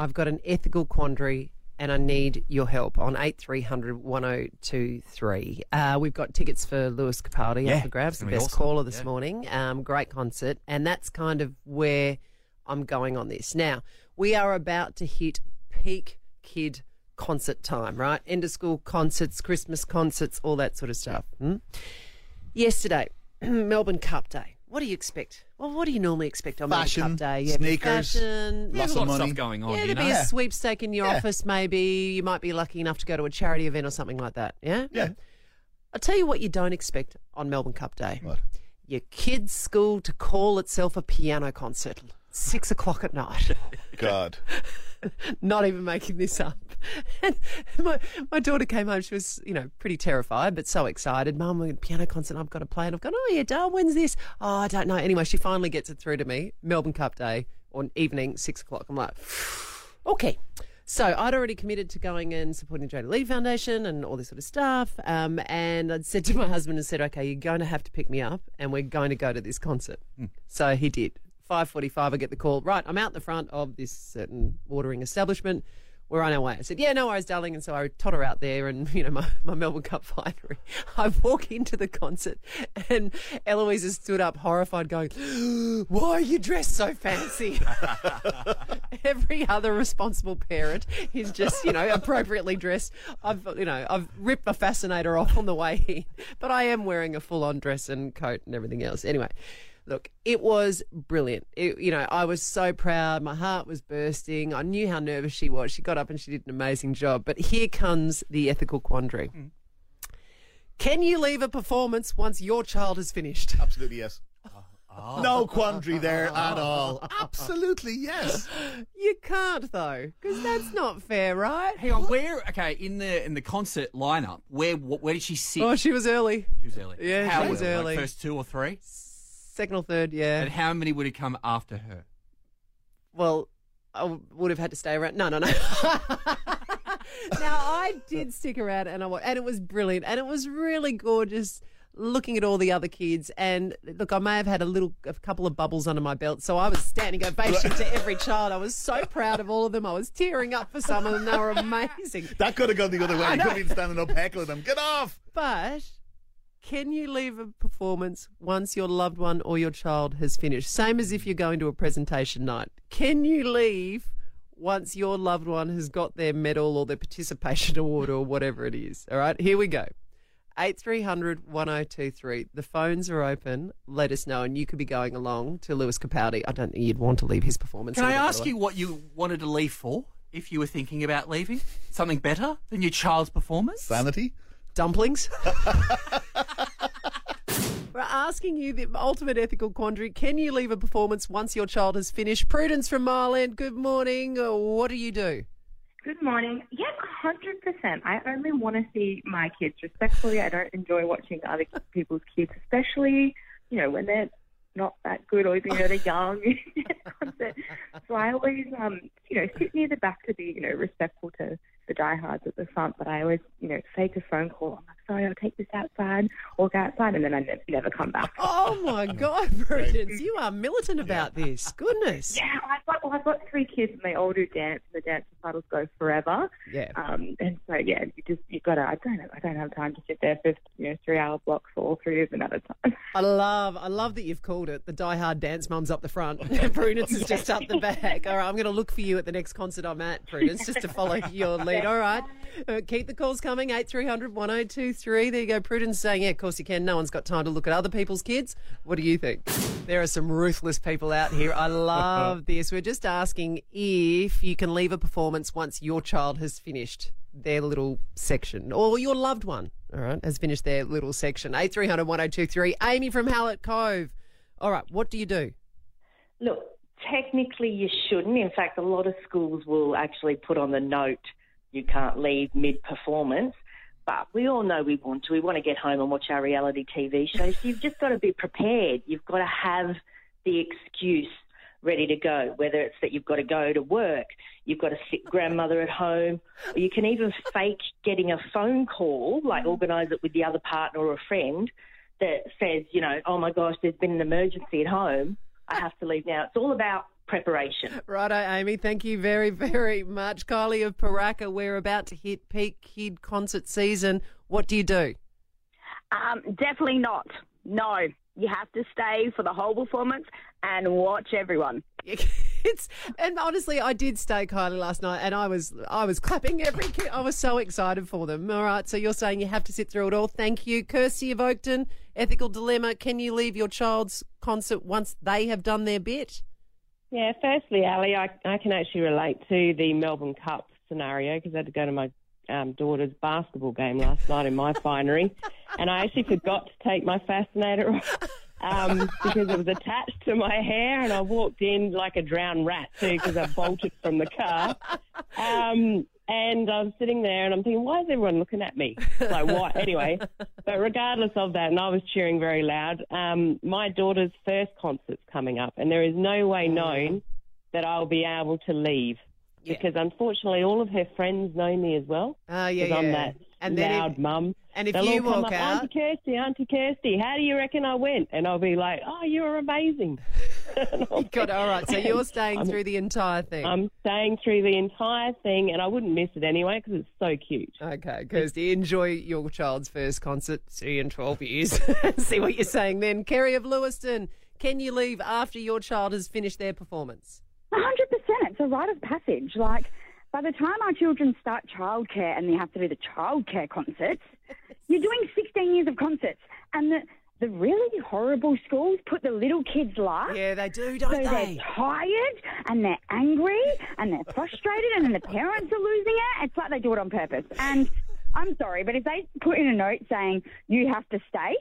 I've got an ethical quandary and I need your help on 8300 1023. Uh, we've got tickets for Lewis Capaldi Yeah, up for grabs, the be best awesome. caller this Yeah. morning. Um, great concert. And that's kind of where I'm going on this. Now, we are about to hit peak kid concert time, right? End of school concerts, Christmas concerts, all that sort of stuff. Hmm? Yesterday, Melbourne Cup Day. What do you expect? Well, what do you normally expect on Fashion, Melbourne Cup Day? Yeah, sneakers, fashion, There's Lots of money. stuff going on, yeah, you there'd know. be a sweepstake in your Yeah. office, maybe. You might be lucky enough to go to a charity event or something like that. Yeah? Yeah. I'll tell you what you don't expect on Melbourne Cup Day. What? Your kid's school to call itself a piano concert. Six o'clock at night. God. Not even making this up. And my, my daughter came home. She was, you know, pretty terrified, but so excited. Mum, we're at a piano concert. I've got to play. And I've gone, oh, yeah, Dale, when's this? Oh, I don't know. Anyway, she finally gets it through to me. Melbourne Cup Day on evening, six o'clock. I'm like, okay. So I'd already committed to going and supporting the Jada Lee Foundation and all this sort of stuff. Um, and I'd said to my husband and said, okay, you're going to have to pick me up and we're going to go to this concert. So he did. 5.45, I get the call. Right, I'm out the front of this certain watering establishment. We're on our way. I said, yeah, no worries, darling. And so I totter out there and, you know, my, my Melbourne Cup finery. I walk into the concert and Eloise has stood up horrified going, why are you dressed so fancy? Every other responsible parent is just, you know, appropriately dressed. I've, you know, I've ripped my fascinator off on the way in, but I am wearing a full on dress and coat and everything else. Anyway, look, it was brilliant. It, you know, I was so proud. My heart was bursting. I knew how nervous she was. She got up and she did an amazing job. But here comes the ethical quandary. Hmm. Can you leave a performance once your child has finished? Absolutely yes. Ah. No quandary there at all. Absolutely yes. You can't though, because that's not fair, right? Hang on, where? Okay, in the in the concert lineup, where where did she sit? Oh, she was early. she was early. Yeah, how she was early? early. Like first two or three, Second or third, yeah. and how many would have come after her? Well, I w- would have had to stay around. No, no, no. now I did stick around, and I wa- and it was brilliant, and it was really gorgeous. Looking at all the other kids, and look, I may have had a little, a couple of bubbles under my belt, so I was standing ovation to every child. I was so proud of all of them. I was tearing up for some of them. They were amazing. That could have gone the other way. You could have been standing up heckling them. Get off. But can you leave a performance once your loved one or your child has finished? Same as if you're going to a presentation night. Can you leave once your loved one has got their medal or their participation award or whatever it is? All right, here we go. 8300 1023. The phones are open. Let us know. And you could be going along to Lewis Capaldi. I don't think you'd want to leave his performance. Can I either, by the ask way. you what you wanted to leave for? If you were thinking about leaving, something better than your child's performance? Sanity. Dumplings. We're asking you the ultimate ethical quandary. Can you leave a performance once your child has finished? Prudence from Marland, good morning. Uh, What do you do? Good morning. Yeah, hundred percent. I only want to see my kids respectfully. I don't enjoy watching other people's kids, especially you know when they're not that good or you know they're young. so I always um you know sit near the back to be you know respectful to the diehards at the front, but I always you know fake a phone call. I'm like, sorry, I'll take this outside walk outside, and then I never, never come back. Oh my God, Prudence, you are militant about this. Goodness. Yeah, I've got well, I've got three kids, and they all do dance. And the dance recitals go forever. Yeah. Um, and so yeah, you just you gotta. I don't I don't have time to sit there for you know three hour blocks for all three of them at a time. I love, I love that you've called it the Die Hard Dance Mums up the front. Prudence is just up the back. All right, I'm going to look for you at the next concert I'm at, Prudence, just to follow your lead. All right, uh, keep the calls coming. Eight three hundred one zero two three. There you go. Prudence saying, yeah, of course you can. No one's got time to look at other people's kids. What do you think? There are some ruthless people out here. I love this. We're just asking if you can leave a performance once your child has finished their little section or your loved one, all right, has finished their little section. 8300 1023. Amy from Hallett Cove. All right, what do you do? Look, technically you shouldn't. In fact, a lot of schools will actually put on the note you can't leave mid performance. But we all know we want to. We want to get home and watch our reality TV shows. You've just got to be prepared. You've got to have the excuse ready to go, whether it's that you've got to go to work, you've got a sick grandmother at home, or you can even fake getting a phone call, like organise it with the other partner or a friend that says, you know, oh my gosh, there's been an emergency at home. I have to leave now. It's all about preparation. Righto, Amy. Thank you very, very much. Kylie of Paraka, we're about to hit peak kid concert season. What do you do? Um, definitely not. No, you have to stay for the whole performance and watch everyone. It's and honestly, I did stay Kylie last night, and I was I was clapping every kid. I was so excited for them. All right, so you're saying you have to sit through it all. Thank you, Kirsty of Oakton. Ethical dilemma: Can you leave your child's concert once they have done their bit? Yeah, firstly, Ali, I, I can actually relate to the Melbourne Cup scenario because I had to go to my um, daughter's basketball game last night in my finery, and I actually forgot to take my fascinator off um, because it was attached to my hair, and I walked in like a drowned rat too because I bolted from the car. Um, and I was sitting there, and I'm thinking, why is everyone looking at me? Like what? anyway, but regardless of that, and I was cheering very loud. Um, my daughter's first concert's coming up, and there is no way known that I'll be able to leave Yeah. because unfortunately, all of her friends know me as well. Ah, yeah, 'cause I'm yeah. that And loud mum. And if They'll you all come walk up, out- Auntie Kirsty, Auntie Kirsty, how do you reckon I went? And I'll be like, oh, you were amazing. And I'll God, all right. So you're staying I'm- through the entire thing. I'm staying through the entire thing, and I wouldn't miss it anyway because it's so cute. Okay, Kirsty, enjoy your child's first concert. See you in 12 years. See what you're saying then. Kerry of Lewiston, can you leave after your child has finished their performance? hundred percent. It's a rite of passage. Like by the time our children start childcare and they have to do the childcare concerts, you're doing sixteen years of concerts, and the the really horrible schools put the little kids last. Yeah, they do, don't they're they? tired and they're angry and they're frustrated and then the parents are losing it. It's like they do it on purpose. And I'm sorry, but if they put in a note saying you have to stay,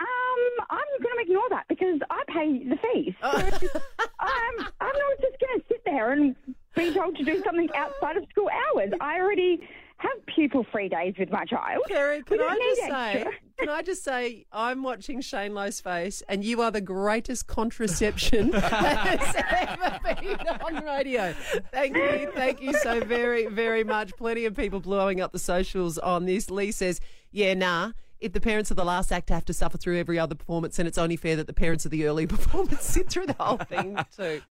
um, I'm going to ignore that because I pay the fees. So I'm, I'm not just going to sit there and be told to do something outside of school hours. I already have pupil free days with my child. Kerry, can I just say, can I just say, I'm watching Shane Lowe's face, and you are the greatest contraception that has ever been on radio. Thank you, thank you so very, very much. Plenty of people blowing up the socials on this. Lee says, "Yeah, nah." If the parents of the last act have to suffer through every other performance, then it's only fair that the parents of the early performance sit through the whole thing too.